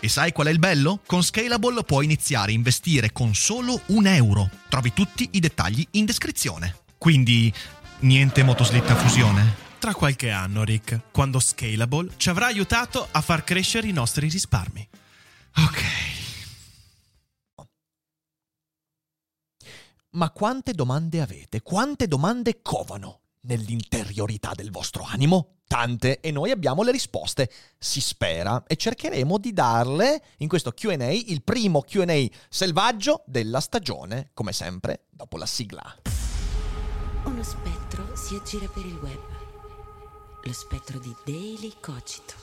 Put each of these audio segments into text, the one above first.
E sai qual è il bello? Con Scalable puoi iniziare a investire con solo un euro. Trovi tutti i dettagli in descrizione. Quindi, niente motoslitta a fusione? Tra qualche anno, Rick, quando Scalable ci avrà aiutato a far crescere i nostri risparmi. Ok. Ma quante domande avete? Quante domande covano nell'interiorità del vostro animo? Tante e noi abbiamo le risposte, si spera, e cercheremo di darle in questo QA, il primo QA selvaggio della stagione, come sempre, dopo la sigla. Uno spettro si aggira per il web. Lo spettro di Daily Cogito.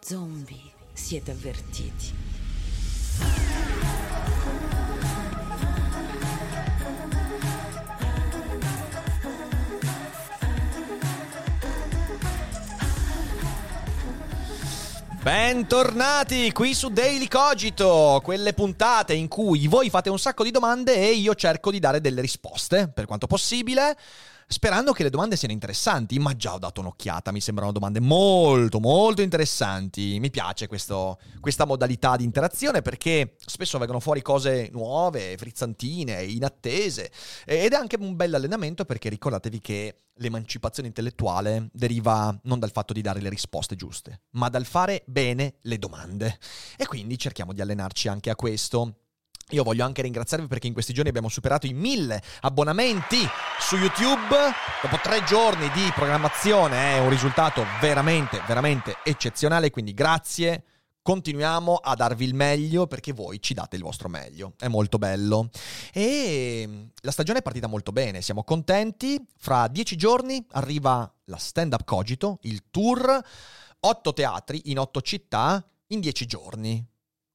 Zombie, siete avvertiti. Bentornati qui su Daily Cogito, quelle puntate in cui voi fate un sacco di domande e io cerco di dare delle risposte, per quanto possibile, sperando che le domande siano interessanti, ma già ho dato un'occhiata, mi sembrano domande molto molto interessanti. Mi piace questo, questa modalità di interazione perché spesso vengono fuori cose nuove, frizzantine, inattese ed è anche un bel allenamento perché ricordatevi che l'emancipazione intellettuale deriva non dal fatto di dare le risposte giuste, ma dal fare bene le domande. E quindi cerchiamo di allenarci anche a questo. Io voglio anche ringraziarvi perché in questi giorni abbiamo superato i mille abbonamenti su YouTube. Dopo tre giorni di programmazione è un risultato veramente, veramente eccezionale. Quindi grazie. Continuiamo a darvi il meglio perché voi ci date il vostro meglio. È molto bello. E la stagione è partita molto bene. Siamo contenti. Fra dieci giorni arriva la Stand Up Cogito, il tour. Otto teatri in otto città in dieci giorni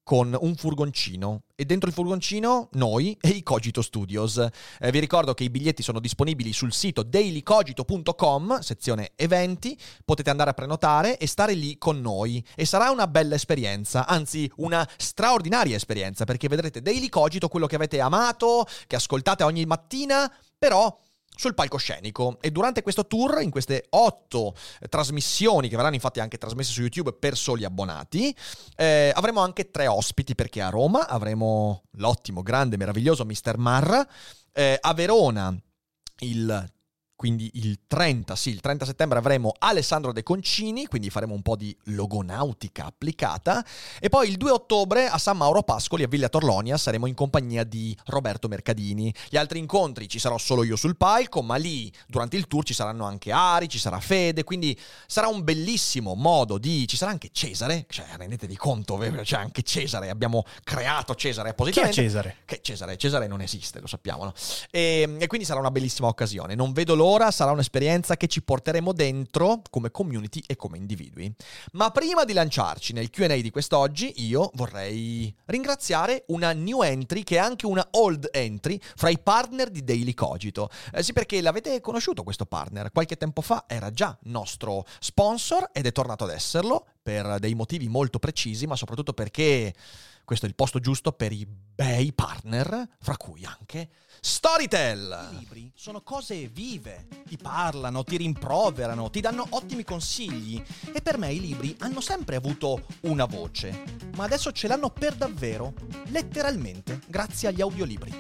con un furgoncino. E dentro il furgoncino noi e i Cogito Studios. Eh, vi ricordo che i biglietti sono disponibili sul sito dailycogito.com, sezione eventi, potete andare a prenotare e stare lì con noi. E sarà una bella esperienza, anzi una straordinaria esperienza perché vedrete Daily Cogito, quello che avete amato, che ascoltate ogni mattina, però sul palcoscenico e durante questo tour, in queste otto eh, trasmissioni che verranno infatti anche trasmesse su YouTube per soli abbonati, eh, avremo anche tre ospiti perché a Roma avremo l'ottimo, grande, meraviglioso Mr. Marra, eh, a Verona il quindi il 30, sì, il 30 settembre avremo Alessandro De Concini, quindi faremo un po' di logonautica applicata. E poi il 2 ottobre a San Mauro Pascoli a Villa Torlonia saremo in compagnia di Roberto Mercadini. Gli altri incontri ci sarò solo io sul palco, ma lì durante il tour ci saranno anche Ari, ci sarà Fede, quindi sarà un bellissimo modo di... ci sarà anche Cesare, cioè rendetevi conto, c'è anche Cesare, abbiamo creato Cesare appositamente. Chi è Cesare? Che Cesare? Cesare non esiste, lo sappiamo, no? E, e quindi sarà una bellissima occasione. Non vedo l'ora ora sarà un'esperienza che ci porteremo dentro come community e come individui. Ma prima di lanciarci nel QA di quest'oggi, io vorrei ringraziare una new entry che è anche una old entry fra i partner di Daily Cogito. Eh, sì, perché l'avete conosciuto questo partner. Qualche tempo fa era già nostro sponsor ed è tornato ad esserlo per dei motivi molto precisi, ma soprattutto perché questo è il posto giusto per i bei partner, fra cui anche Storytel. I libri sono cose vive, ti parlano, ti rimproverano, ti danno ottimi consigli e per me i libri hanno sempre avuto una voce, ma adesso ce l'hanno per davvero, letteralmente, grazie agli audiolibri.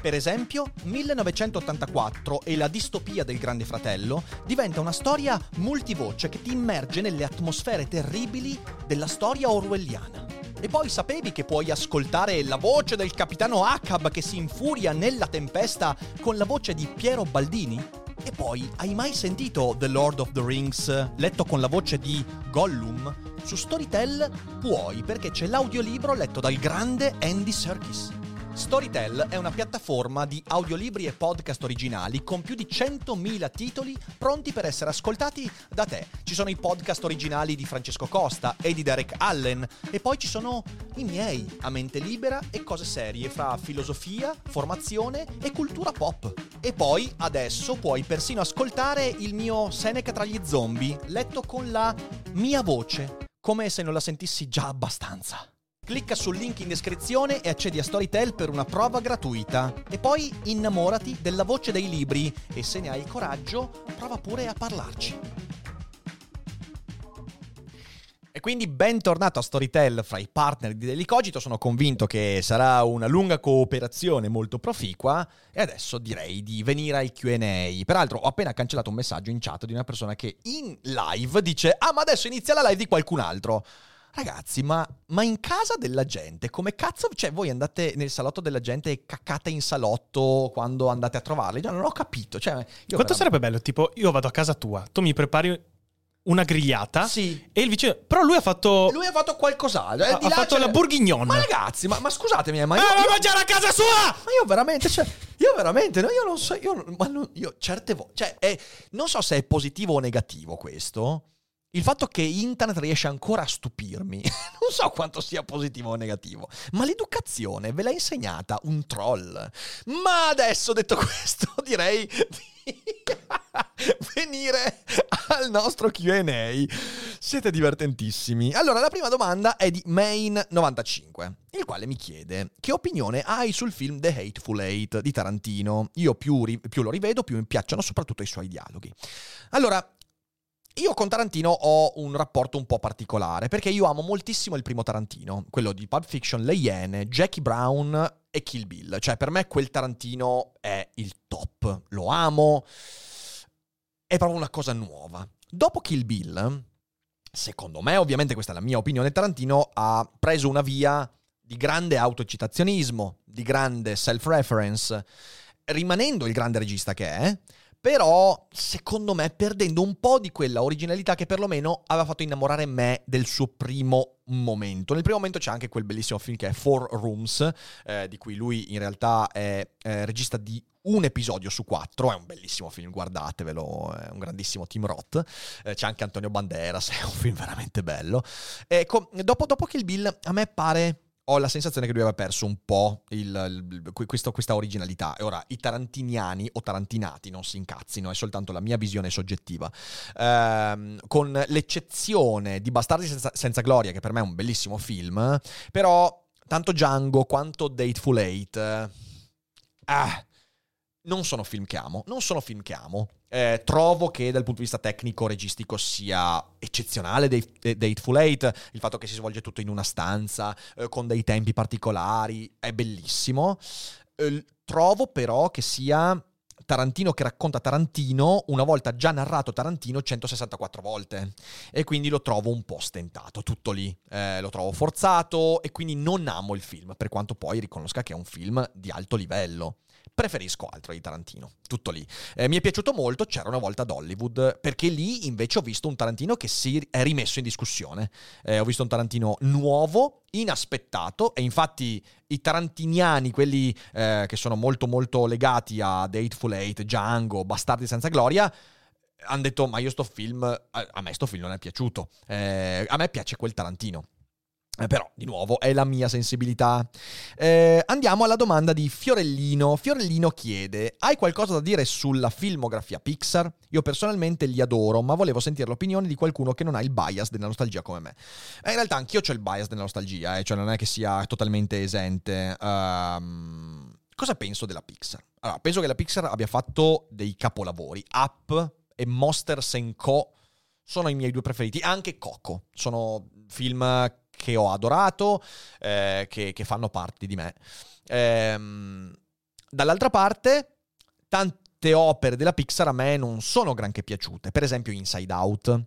Per esempio, 1984 e la distopia del Grande Fratello diventa una storia multivoce che ti immerge nelle atmosfere terribili della storia orwelliana. E poi sapevi che puoi ascoltare la voce del capitano Acab che si infuria nella tempesta con la voce di Piero Baldini? E poi, hai mai sentito The Lord of the Rings letto con la voce di Gollum? Su Storytel puoi perché c'è l'audiolibro letto dal grande Andy Serkis. Storytel è una piattaforma di audiolibri e podcast originali con più di 100.000 titoli pronti per essere ascoltati da te. Ci sono i podcast originali di Francesco Costa e di Derek Allen e poi ci sono i miei, a mente libera e cose serie fra filosofia, formazione e cultura pop. E poi adesso puoi persino ascoltare il mio Seneca tra gli zombie letto con la mia voce, come se non la sentissi già abbastanza. Clicca sul link in descrizione e accedi a Storytel per una prova gratuita. E poi innamorati della voce dei libri e se ne hai il coraggio, prova pure a parlarci. E quindi bentornato a Storytel fra i partner di Daily Cogito, sono convinto che sarà una lunga cooperazione molto proficua e adesso direi di venire ai Q&A. Peraltro ho appena cancellato un messaggio in chat di una persona che in live dice "Ah, ma adesso inizia la live di qualcun altro". Ragazzi, ma, ma, in casa della gente, come cazzo, cioè voi andate nel salotto della gente e caccate in salotto quando andate a trovarli? Cioè, non ho capito. Cioè, Quanto veramente... sarebbe bello? Tipo, io vado a casa tua, tu mi prepari una grigliata sì. e il vicino... Però lui ha fatto... Lui ha fatto qualcos'altro. Eh, ha, ha fatto la bourguignon. Ma ragazzi, ma, ma scusatemi, ma... Io, io, va a io... mangiare a casa sua! Ma io veramente, cioè... Io veramente, no, io non so, io, ma non, io certe volte... Cioè, è, non so se è positivo o negativo questo il fatto che internet riesce ancora a stupirmi, non so quanto sia positivo o negativo, ma l'educazione ve l'ha insegnata un troll. Ma adesso detto questo, direi di venire al nostro QA. Siete divertentissimi. Allora, la prima domanda è di Main95, il quale mi chiede che opinione hai sul film The Hateful Eight di Tarantino. Io più, più lo rivedo, più mi piacciono soprattutto i suoi dialoghi. Allora, io con Tarantino ho un rapporto un po' particolare, perché io amo moltissimo il primo Tarantino, quello di Pulp Fiction, Le Iene, Jackie Brown e Kill Bill. Cioè, per me quel Tarantino è il top. Lo amo. È proprio una cosa nuova. Dopo Kill Bill, secondo me, ovviamente questa è la mia opinione, Tarantino ha preso una via di grande autocitazionismo, di grande self-reference, rimanendo il grande regista che è, però secondo me perdendo un po' di quella originalità che perlomeno aveva fatto innamorare me del suo primo momento. Nel primo momento c'è anche quel bellissimo film che è Four Rooms, eh, di cui lui in realtà è eh, regista di un episodio su quattro, è un bellissimo film, guardatevelo, è un grandissimo Tim Roth, eh, c'è anche Antonio Banderas, è un film veramente bello. Ecco, dopo, dopo Kill Bill a me pare ho la sensazione che lui aveva perso un po' il, il, questo, questa originalità. E ora i tarantiniani o tarantinati non si incazzino, è soltanto la mia visione soggettiva. Ehm, con l'eccezione di Bastardi senza, senza, Gloria, che per me è un bellissimo film, però tanto Django quanto Dateful Eight... Eh, non sono film che amo, non sono film che amo. Eh, trovo che dal punto di vista tecnico registico sia eccezionale Dateful Eight, il fatto che si svolge tutto in una stanza eh, con dei tempi particolari è bellissimo. Eh, trovo però che sia Tarantino che racconta Tarantino, una volta già narrato Tarantino 164 volte. E quindi lo trovo un po' stentato, tutto lì. Eh, lo trovo forzato e quindi non amo il film, per quanto poi riconosca che è un film di alto livello preferisco altro di Tarantino. Tutto lì. Eh, mi è piaciuto molto C'era una volta ad Hollywood, perché lì invece ho visto un Tarantino che si è rimesso in discussione. Eh, ho visto un Tarantino nuovo, inaspettato, e infatti i tarantiniani, quelli eh, che sono molto molto legati a The Hateful Eight, Django, Bastardi senza gloria, hanno detto ma io sto film, a me sto film non è piaciuto. Eh, a me piace quel Tarantino. Eh, però, di nuovo, è la mia sensibilità. Eh, andiamo alla domanda di Fiorellino. Fiorellino chiede: Hai qualcosa da dire sulla filmografia Pixar? Io personalmente li adoro, ma volevo sentire l'opinione di qualcuno che non ha il bias della nostalgia come me. Eh, in realtà, anch'io ho il bias della nostalgia, eh, cioè non è che sia totalmente esente. Um, cosa penso della Pixar? Allora, penso che la Pixar abbia fatto dei capolavori. Up e Monsters Co. sono i miei due preferiti. Anche Coco. Sono film che ho adorato, eh, che, che, fanno parte di me. Ehm, dall'altra parte, tante opere della Pixar a me non sono granché piaciute, per esempio Inside Out.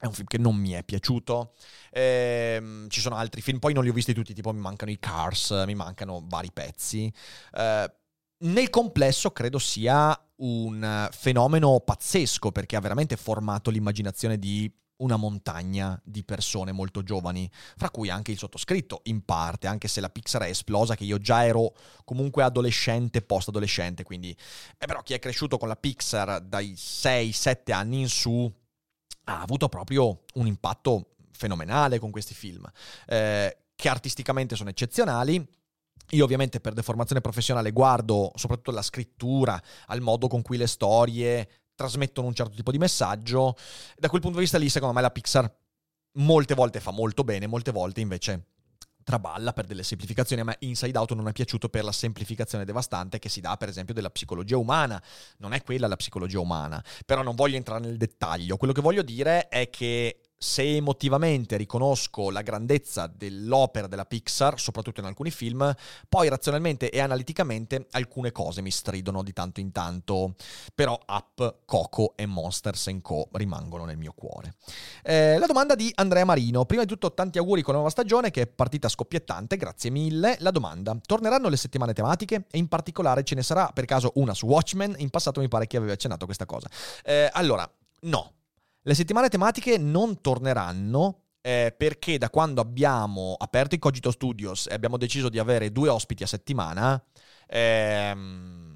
È un film che non mi è piaciuto. Ehm, ci sono altri film, poi non li ho visti tutti, tipo mi mancano i Cars, mi mancano vari pezzi. Eh, nel complesso credo sia un fenomeno pazzesco perché ha veramente formato l'immaginazione di una montagna di persone molto giovani, fra cui anche il sottoscritto in parte, anche se la Pixar è esplosa, che io già ero comunque adolescente, post-adolescente, quindi... Eh, però chi è cresciuto con la Pixar dai 6-7 anni in su ha avuto proprio un impatto fenomenale con questi film, eh, che artisticamente sono eccezionali, io ovviamente per deformazione professionale guardo soprattutto la scrittura, al modo con cui le storie trasmettono un certo tipo di messaggio. Da quel punto di vista lì, secondo me, la Pixar molte volte fa molto bene, molte volte invece traballa per delle semplificazioni. A me Inside Out non è piaciuto per la semplificazione devastante che si dà, per esempio, della psicologia umana. Non è quella la psicologia umana. Però non voglio entrare nel dettaglio. Quello che voglio dire è che se emotivamente riconosco la grandezza dell'opera della Pixar, soprattutto in alcuni film, poi razionalmente e analiticamente alcune cose mi stridono di tanto in tanto. Però Up, Coco e Monsters Co. rimangono nel mio cuore. Eh, la domanda di Andrea Marino. Prima di tutto tanti auguri con la nuova stagione che è partita scoppiettante, grazie mille. La domanda, torneranno le settimane tematiche? E in particolare ce ne sarà per caso una su Watchmen? In passato mi pare che aveva accennato questa cosa. Eh, allora, no, le settimane tematiche non torneranno eh, perché da quando abbiamo aperto i Cogito Studios e abbiamo deciso di avere due ospiti a settimana, ehm,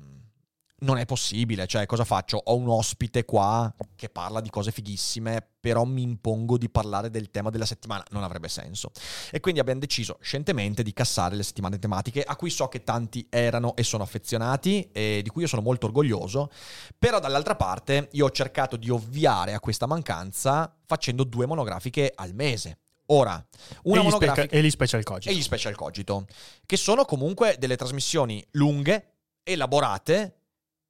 non è possibile, cioè cosa faccio? Ho un ospite qua che parla di cose fighissime, però mi impongo di parlare del tema della settimana, non avrebbe senso. E quindi abbiamo deciso scientemente di cassare le settimane tematiche, a cui so che tanti erano e sono affezionati e di cui io sono molto orgoglioso, però dall'altra parte io ho cercato di ovviare a questa mancanza facendo due monografiche al mese. Ora, una e, monografica... speca- e gli special cogito. E gli special cogito, che sono comunque delle trasmissioni lunghe, elaborate,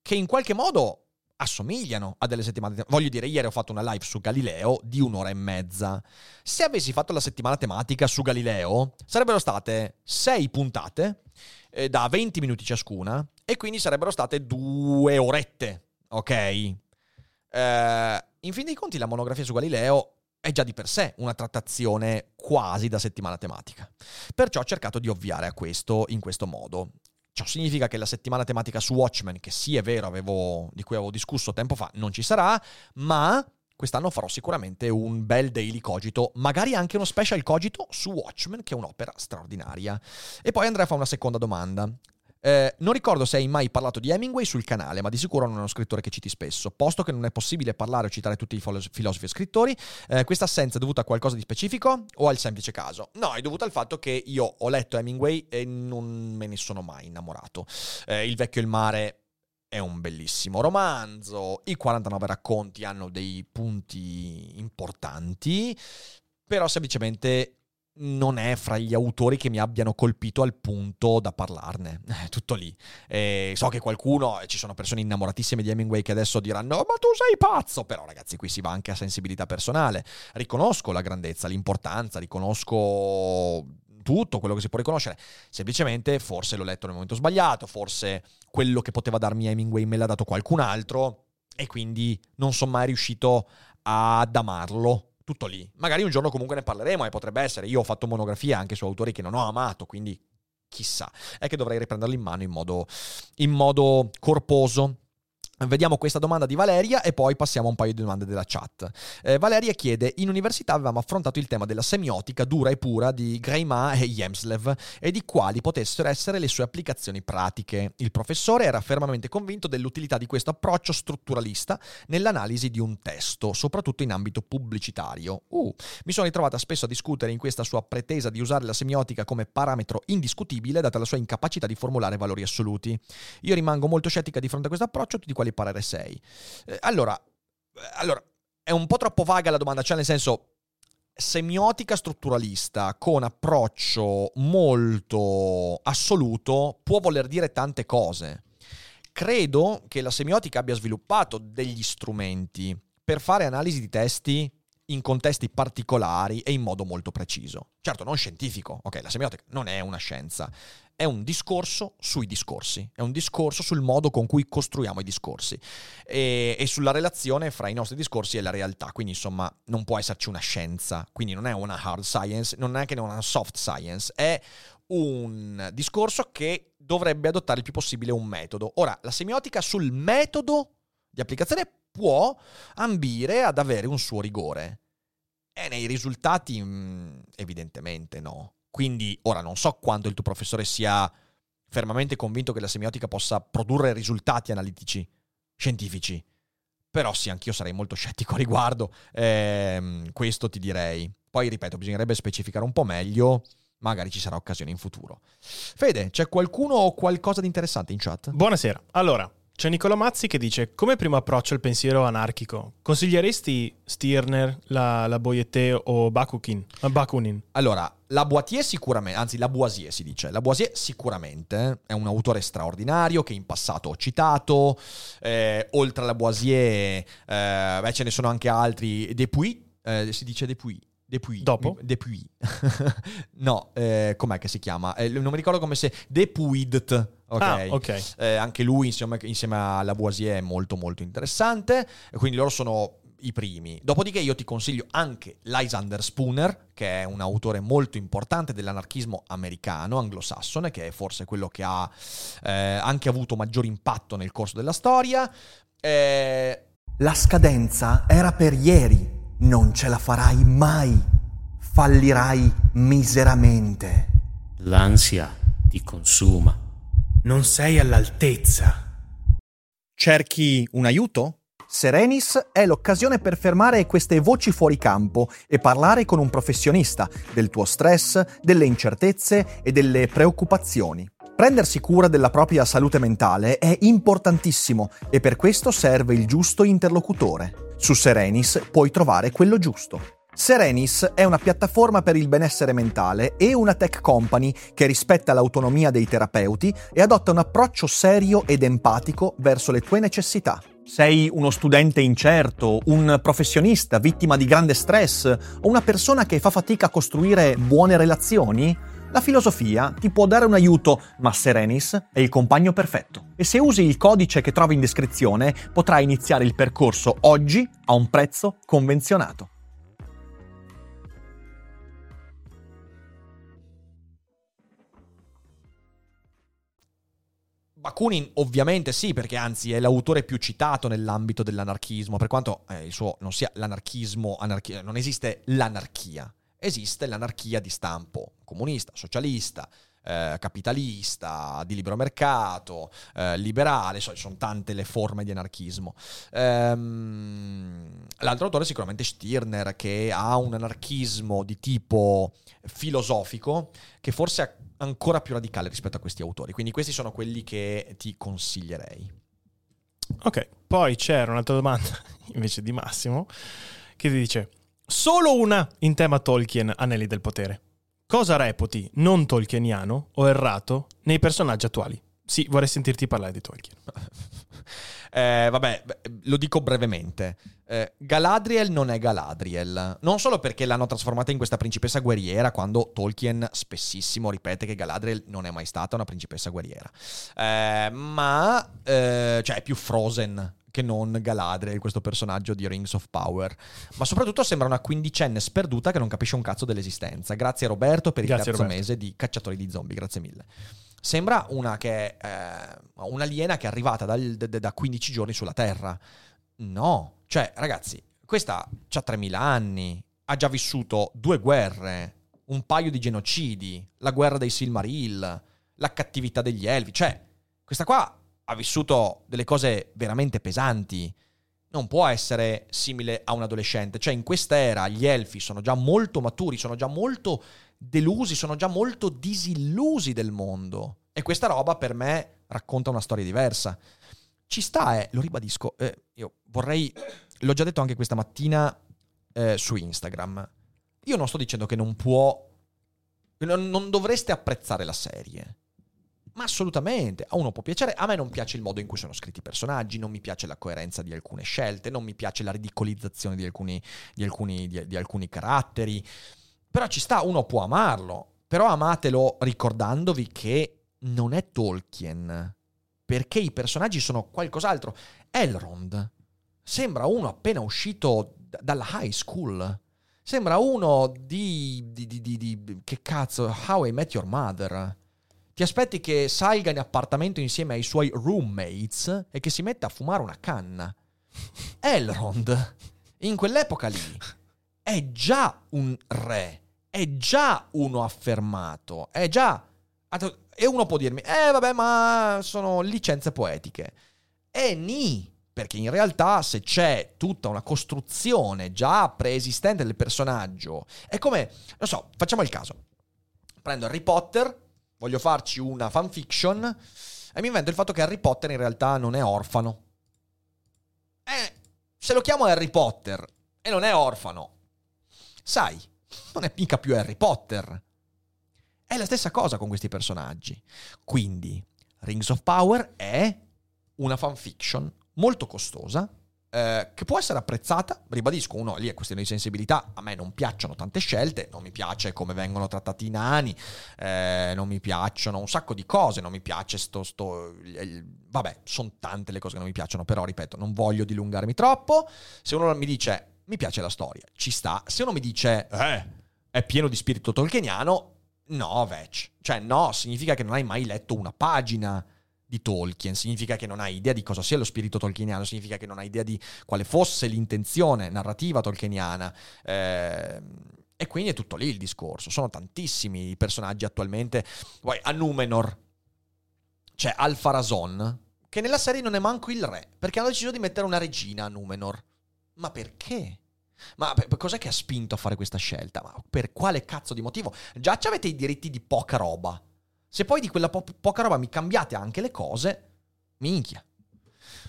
che in qualche modo assomigliano a delle settimane tematiche. Voglio dire, ieri ho fatto una live su Galileo di un'ora e mezza. Se avessi fatto la settimana tematica su Galileo, sarebbero state sei puntate eh, da 20 minuti ciascuna e quindi sarebbero state due orette, ok? Eh, in fin dei conti la monografia su Galileo è già di per sé una trattazione quasi da settimana tematica. Perciò ho cercato di ovviare a questo in questo modo. Ciò significa che la settimana tematica su Watchmen, che sì è vero, avevo, di cui avevo discusso tempo fa, non ci sarà, ma quest'anno farò sicuramente un bel daily cogito, magari anche uno special cogito su Watchmen, che è un'opera straordinaria. E poi Andrea fa una seconda domanda. Eh, non ricordo se hai mai parlato di Hemingway sul canale, ma di sicuro non è uno scrittore che citi spesso. Posto che non è possibile parlare o citare tutti i filosofi e scrittori, eh, questa assenza è dovuta a qualcosa di specifico o al semplice caso? No, è dovuta al fatto che io ho letto Hemingway e non me ne sono mai innamorato. Eh, il vecchio e il mare è un bellissimo romanzo, i 49 racconti hanno dei punti importanti, però semplicemente non è fra gli autori che mi abbiano colpito al punto da parlarne. Tutto lì. E so che qualcuno, ci sono persone innamoratissime di Hemingway che adesso diranno: Ma tu sei pazzo! Però, ragazzi, qui si va anche a sensibilità personale. Riconosco la grandezza, l'importanza, riconosco tutto quello che si può riconoscere. Semplicemente, forse l'ho letto nel momento sbagliato, forse quello che poteva darmi Hemingway me l'ha dato qualcun altro. E quindi non sono mai riuscito ad amarlo tutto lì. Magari un giorno comunque ne parleremo e potrebbe essere. Io ho fatto monografia anche su autori che non ho amato, quindi chissà. È che dovrei riprenderli in mano in modo, in modo corposo Vediamo questa domanda di Valeria e poi passiamo a un paio di domande della chat. Eh, Valeria chiede: In università avevamo affrontato il tema della semiotica dura e pura di Greima e Jemslev e di quali potessero essere le sue applicazioni pratiche. Il professore era fermamente convinto dell'utilità di questo approccio strutturalista nell'analisi di un testo, soprattutto in ambito pubblicitario. Uh, mi sono ritrovata spesso a discutere in questa sua pretesa di usare la semiotica come parametro indiscutibile, data la sua incapacità di formulare valori assoluti. Io rimango molto scettica di fronte a questo approccio, tutti quali parere sei. Eh, allora, allora, è un po' troppo vaga la domanda, cioè nel senso, semiotica strutturalista con approccio molto assoluto può voler dire tante cose. Credo che la semiotica abbia sviluppato degli strumenti per fare analisi di testi in contesti particolari e in modo molto preciso. Certo, non scientifico, ok, la semiotica non è una scienza, è un discorso sui discorsi, è un discorso sul modo con cui costruiamo i discorsi e, e, sulla relazione fra i nostri discorsi e la realtà, quindi insomma non può esserci una scienza, quindi non è una hard science, non è che una soft science, è un discorso che dovrebbe adottare il più possibile un metodo. Ora, la semiotica sul metodo di applicazione può ambire ad avere un suo rigore. E nei risultati, mm, evidentemente no. Quindi ora non so quanto il tuo professore sia fermamente convinto che la semiotica possa produrre risultati analitici, scientifici. Però sì, anch'io sarei molto scettico a riguardo. Eh, questo ti direi. Poi, ripeto, bisognerebbe specificare un po' meglio. Magari ci sarà occasione in futuro. Fede, c'è qualcuno o qualcosa di interessante in chat? Buonasera. Allora, c'è Nicola Mazzi che dice: Come primo approccio al pensiero anarchico, consiglieresti Stirner, la, la Boyette o Bakunin? Bakunin? Allora, la Boitier sicuramente, anzi la Boisier si dice, la Boisier sicuramente è un autore straordinario che in passato ho citato, eh, oltre alla Boisier eh, beh, ce ne sono anche altri, Depuy, eh, si dice Depuy, Depuis. Dopo? Depuis. no, eh, com'è che si chiama? Eh, non mi ricordo come se... Depuidt. Ok. Ah, okay. Eh, anche lui insieme, insieme a Lavoisier è molto molto interessante. Quindi loro sono i primi. Dopodiché io ti consiglio anche Lysander Spooner, che è un autore molto importante dell'anarchismo americano, anglosassone, che è forse quello che ha eh, anche avuto maggior impatto nel corso della storia. Eh... La scadenza era per ieri non ce la farai mai. Fallirai miseramente. L'ansia ti consuma. Non sei all'altezza. Cerchi un aiuto? Serenis è l'occasione per fermare queste voci fuori campo e parlare con un professionista del tuo stress, delle incertezze e delle preoccupazioni. Prendersi cura della propria salute mentale è importantissimo e per questo serve il giusto interlocutore. Su Serenis puoi trovare quello giusto. Serenis è una piattaforma per il benessere mentale e una tech company che rispetta l'autonomia dei terapeuti e adotta un approccio serio ed empatico verso le tue necessità. Sei uno studente incerto, un professionista vittima di grande stress o una persona che fa fatica a costruire buone relazioni? La filosofia ti può dare un aiuto, ma Serenis è il compagno perfetto. E se usi il codice che trovi in descrizione, potrai iniziare il percorso oggi a un prezzo convenzionato. Bakunin ovviamente sì, perché anzi è l'autore più citato nell'ambito dell'anarchismo, per quanto eh, il suo non sia l'anarchismo, anarchia, non esiste l'anarchia, esiste l'anarchia di stampo comunista, socialista, eh, capitalista, di libero mercato, eh, liberale, so, sono tante le forme di anarchismo. Ehm, l'altro autore è sicuramente Stirner, che ha un anarchismo di tipo filosofico che forse è ancora più radicale rispetto a questi autori. Quindi questi sono quelli che ti consiglierei. Ok, poi c'era un'altra domanda invece di Massimo che ti dice Solo una in tema Tolkien, Anelli del Potere. Cosa reputi non tolkieniano o errato nei personaggi attuali? Sì, vorrei sentirti parlare di Tolkien. eh, vabbè, lo dico brevemente. Eh, Galadriel non è Galadriel. Non solo perché l'hanno trasformata in questa principessa guerriera, quando Tolkien spessissimo ripete che Galadriel non è mai stata una principessa guerriera. Eh, ma, eh, cioè, è più Frozen che non Galadriel, questo personaggio di Rings of Power. Ma soprattutto sembra una quindicenne sperduta che non capisce un cazzo dell'esistenza. Grazie Roberto per il Grazie, terzo Roberto. mese di Cacciatori di Zombie, grazie mille. Sembra una che eh, un'aliena che è arrivata dal, da, da 15 giorni sulla Terra. No, cioè ragazzi, questa ha 3000 anni, ha già vissuto due guerre, un paio di genocidi, la guerra dei Silmaril, la cattività degli Elfi, cioè questa qua ha vissuto delle cose veramente pesanti. Non può essere simile a un adolescente. Cioè, in questa era gli elfi sono già molto maturi, sono già molto delusi, sono già molto disillusi del mondo. E questa roba per me racconta una storia diversa. Ci sta, eh, lo ribadisco, eh, io vorrei, l'ho già detto anche questa mattina eh, su Instagram, io non sto dicendo che non può, non, non dovreste apprezzare la serie. Ma assolutamente, a uno può piacere, a me non piace il modo in cui sono scritti i personaggi, non mi piace la coerenza di alcune scelte, non mi piace la ridicolizzazione di alcuni, di alcuni, di, di alcuni caratteri, però ci sta, uno può amarlo, però amatelo ricordandovi che non è Tolkien, perché i personaggi sono qualcos'altro. Elrond sembra uno appena uscito d- dalla high school. Sembra uno di, di, di, di, Che cazzo? How I Met Your Mother. Ti aspetti che salga in appartamento insieme ai suoi roommates e che si metta a fumare una canna. Elrond, in quell'epoca lì, è già un re. È già uno affermato. È già. E uno può dirmi, eh vabbè, ma sono licenze poetiche. E ni. Perché in realtà se c'è tutta una costruzione già preesistente del personaggio, è come, non so, facciamo il caso. Prendo Harry Potter, voglio farci una fanfiction e mi invento il fatto che Harry Potter in realtà non è orfano. Eh, se lo chiamo Harry Potter e non è orfano, sai, non è mica più Harry Potter. È la stessa cosa con questi personaggi. Quindi, Rings of Power è una fanfiction molto costosa, eh, che può essere apprezzata, ribadisco, uno lì è questione di sensibilità, a me non piacciono tante scelte, non mi piace come vengono trattati i nani, eh, non mi piacciono un sacco di cose, non mi piace sto... sto il- vabbè, sono tante le cose che non mi piacciono, però ripeto, non voglio dilungarmi troppo. Se uno mi dice, mi piace la storia, ci sta. Se uno mi dice, eh, è pieno di spirito tolkieniano, no, vec. Cioè, no, significa che non hai mai letto una pagina di Tolkien, significa che non hai idea di cosa sia lo spirito tolkieniano, significa che non hai idea di quale fosse l'intenzione narrativa tolkieniana. Eh, e quindi è tutto lì il discorso. Sono tantissimi i personaggi attualmente. Poi a Numenor c'è Alfarazon, che nella serie non è manco il re, perché hanno deciso di mettere una regina a Numenor. Ma perché? Ma cos'è che ha spinto a fare questa scelta? Ma per quale cazzo di motivo? Già avete i diritti di poca roba. Se poi di quella po- poca roba mi cambiate anche le cose, minchia.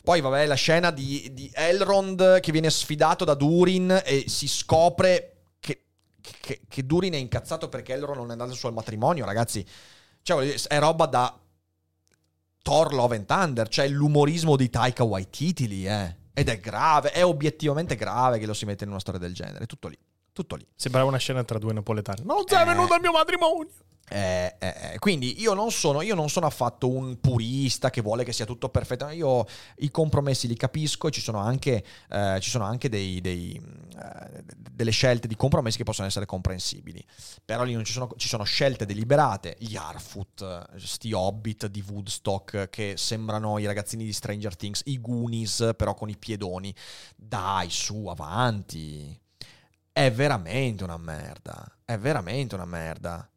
Poi vabbè, la scena di, di Elrond che viene sfidato da Durin e si scopre che, che, che Durin è incazzato perché Elrond non è andato sul matrimonio, ragazzi. Cioè, è roba da Thor Love and Thunder, cioè l'umorismo di Taika Waititi lì, eh. Ed è grave, è obiettivamente grave che lo si mette in una storia del genere. Tutto lì, tutto lì. Sembrava una scena tra due napoletani. Non sei Eh. venuto al mio matrimonio. Eh, eh, eh, quindi io non, sono, io non sono affatto un purista che vuole che sia tutto perfetto. Io i compromessi li capisco e ci sono anche, eh, ci sono anche dei- dei, eh, delle scelte di compromessi che possono essere comprensibili. Però lì non ci sono, ci sono scelte deliberate. Gli Harfoot, sti Hobbit di Woodstock che sembrano i ragazzini di Stranger Things, i Goonies però con i piedoni. Dai, su, avanti. È veramente una merda. È veramente una merda.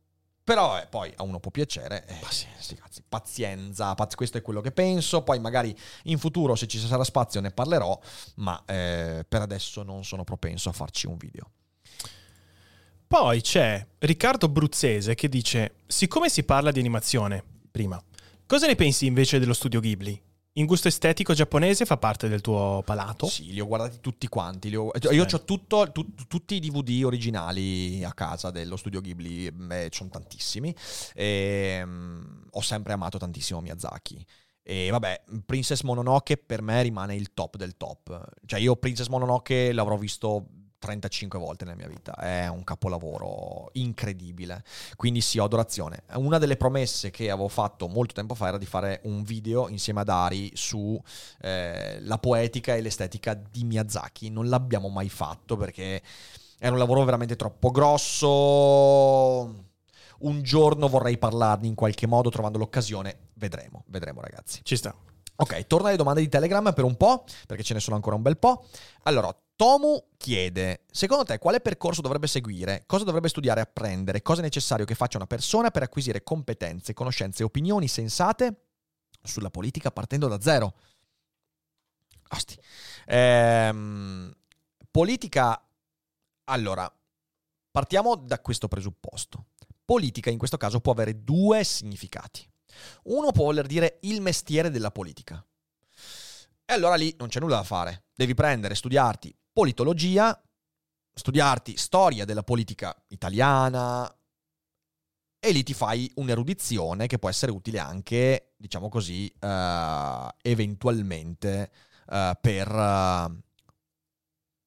Però eh, poi a uno può piacere. eh, sti cazzi, pazienza, paz- questo è quello che penso. Poi magari in futuro, se ci sarà spazio, ne parlerò. Ma eh, per adesso non sono propenso a farci un video. Poi c'è Riccardo Bruzzese che dice: Siccome si parla di animazione, prima, cosa ne pensi invece dello studio Ghibli? In gusto estetico giapponese fa parte del tuo palato? Sì, li ho guardati tutti quanti. li ho- Io ho tutto, tu- tutti i DVD originali a casa dello studio Ghibli, beh, sono tantissimi. E, mm, ho sempre amato tantissimo Miyazaki. E vabbè, Princess Mononoke per me rimane il top del top. Cioè, io Princess Mononoke l'avrò visto 35 volte nella mia vita. È un capolavoro incredibile. Quindi sì, ho adorazione. Una delle promesse che avevo fatto molto tempo fa era di fare un video insieme ad Ari su eh, la poetica e l'estetica di Miyazaki. Non l'abbiamo mai fatto perché era un lavoro veramente troppo grosso. Un giorno vorrei parlarne in qualche modo trovando l'occasione. Vedremo, vedremo ragazzi. Ci sta. Ok, torna alle domande di Telegram per un po', perché ce ne sono ancora un bel po'. Allora, Tomu chiede, secondo te quale percorso dovrebbe seguire? Cosa dovrebbe studiare e apprendere? Cosa è necessario che faccia una persona per acquisire competenze, conoscenze e opinioni sensate sulla politica partendo da zero? Osti. Ehm, politica... Allora, partiamo da questo presupposto. Politica in questo caso può avere due significati. Uno può voler dire il mestiere della politica. E allora lì non c'è nulla da fare. Devi prendere, studiarti politologia, studiarti storia della politica italiana e lì ti fai un'erudizione che può essere utile anche, diciamo così, eh, eventualmente eh, per, eh,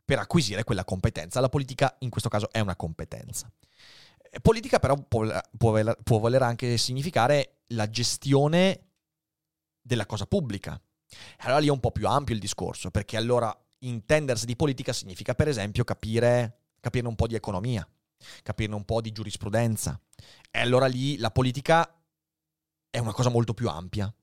per acquisire quella competenza. La politica in questo caso è una competenza. Eh, Politica però può, può può voler anche significare la gestione della cosa pubblica. Allora lì è un po' più ampio il discorso, perché allora intendersi di politica significa per esempio capire, capire un po' di economia, capire un po' di giurisprudenza. E allora lì la politica è una cosa molto più ampia.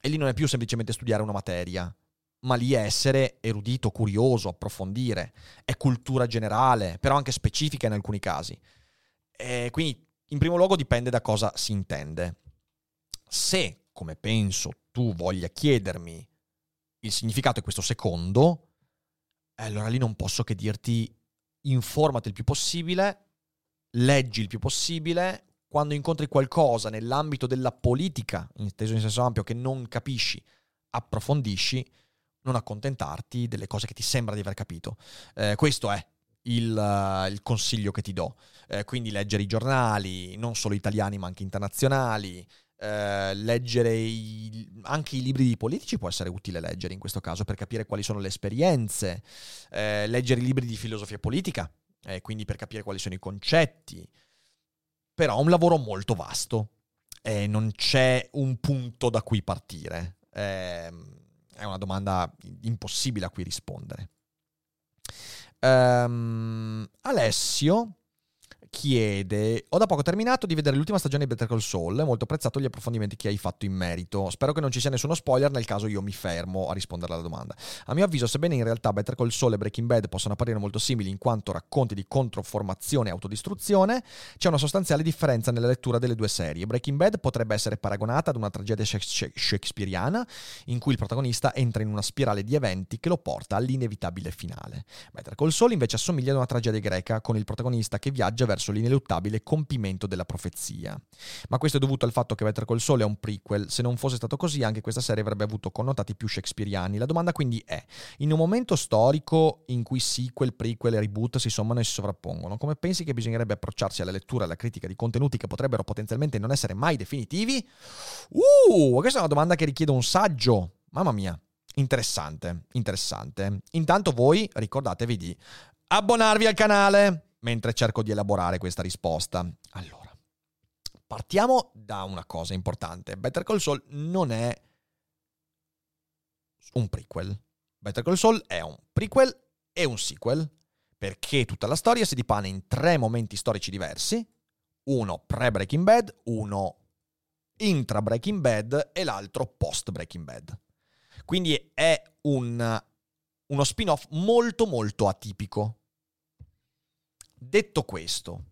E lì non è più semplicemente studiare una materia, ma lì è essere erudito, curioso, approfondire. È cultura generale, però anche specifica in alcuni casi. E quindi, in primo luogo, dipende da cosa si intende. Se, come penso, tu voglia chiedermi il significato di questo secondo, allora lì non posso che dirti informati il più possibile, leggi il più possibile, quando incontri qualcosa nell'ambito della politica, inteso in senso ampio, che non capisci, approfondisci, non accontentarti delle cose che ti sembra di aver capito. Eh, questo è il, eh, il consiglio che ti do. Eh, quindi leggere i giornali, non solo italiani ma anche internazionali, eh, leggere i- anche i libri di politici può essere utile leggere in questo caso per capire quali sono le esperienze, eh, leggere i libri di filosofia politica, eh, quindi per capire quali sono i concetti. Però è un lavoro molto vasto e non c'è un punto da cui partire. Ehm, è una domanda impossibile a cui rispondere. Ehm, Alessio chiede: Ho da poco terminato di vedere l'ultima stagione di Better Call Saul. È molto apprezzato gli approfondimenti che hai fatto in merito. Spero che non ci sia nessuno spoiler. Nel caso, io mi fermo a rispondere alla domanda. A mio avviso, sebbene in realtà Better Call Saul e Breaking Bad possano apparire molto simili in quanto racconti di controformazione e autodistruzione, c'è una sostanziale differenza nella lettura delle due serie. Breaking Bad potrebbe essere paragonata ad una tragedia shak- shakespeariana in cui il protagonista entra in una spirale di eventi che lo porta all'inevitabile finale. Better Call Saul invece assomiglia ad una tragedia greca con il protagonista che viaggia verso l'ineluttabile compimento della profezia. Ma questo è dovuto al fatto che Better Call Saul è un prequel. Se non fosse stato così, anche questa serie avrebbe avuto connotati più shakespeariani. La domanda quindi è: in un momento storico in cui sequel, prequel e reboot si sommano e si sovrappongono, come pensi che bisognerebbe approcciarsi alla lettura e alla critica di contenuti che potrebbero potenzialmente non essere mai definitivi? Uh, questa è una domanda che richiede un saggio. Mamma mia. Interessante, interessante. Intanto voi ricordatevi di abbonarvi al canale mentre cerco di elaborare questa risposta. Allora, partiamo da una cosa importante. Better Call Saul non è un prequel. Better Call Saul è un prequel e un sequel, perché tutta la storia si dipana in tre momenti storici diversi, uno pre-Breaking Bad, uno intra-Breaking Bad e l'altro post-Breaking Bad. Quindi è un, uno spin-off molto molto atipico. Detto questo,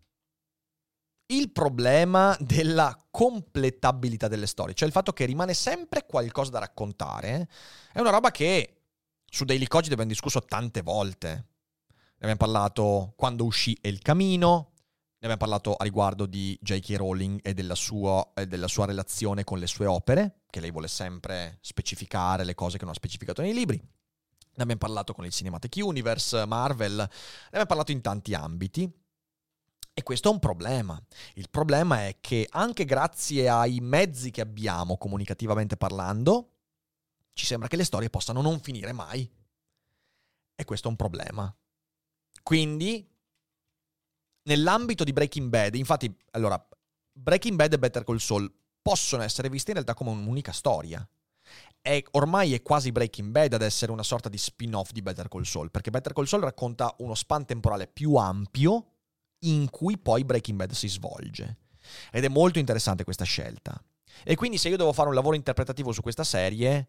il problema della completabilità delle storie, cioè il fatto che rimane sempre qualcosa da raccontare, è una roba che su Daily Cogito abbiamo discusso tante volte. Ne abbiamo parlato quando uscì El Camino, ne abbiamo parlato a riguardo di J.K. Rowling e della sua, e della sua relazione con le sue opere, che lei vuole sempre specificare le cose che non ha specificato nei libri. Ne abbiamo parlato con il Cinematic Universe, Marvel, ne abbiamo parlato in tanti ambiti. E questo è un problema. Il problema è che anche grazie ai mezzi che abbiamo comunicativamente parlando, ci sembra che le storie possano non finire mai. E questo è un problema. Quindi, nell'ambito di Breaking Bad, infatti, allora, Breaking Bad e Better Call Saul possono essere viste in realtà come un'unica storia. È, ormai è quasi Breaking Bad ad essere una sorta di spin-off di Better Call Saul, perché Better Call Saul racconta uno span temporale più ampio in cui poi Breaking Bad si svolge. Ed è molto interessante questa scelta. E quindi se io devo fare un lavoro interpretativo su questa serie,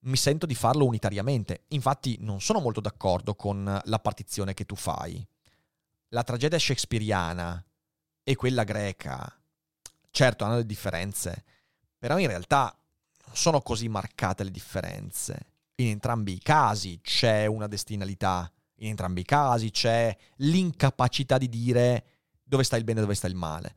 mi sento di farlo unitariamente. Infatti non sono molto d'accordo con la partizione che tu fai. La tragedia shakespeariana e quella greca, certo hanno le differenze, però in realtà sono così marcate le differenze. In entrambi i casi c'è una destinalità, in entrambi i casi c'è l'incapacità di dire dove sta il bene e dove sta il male.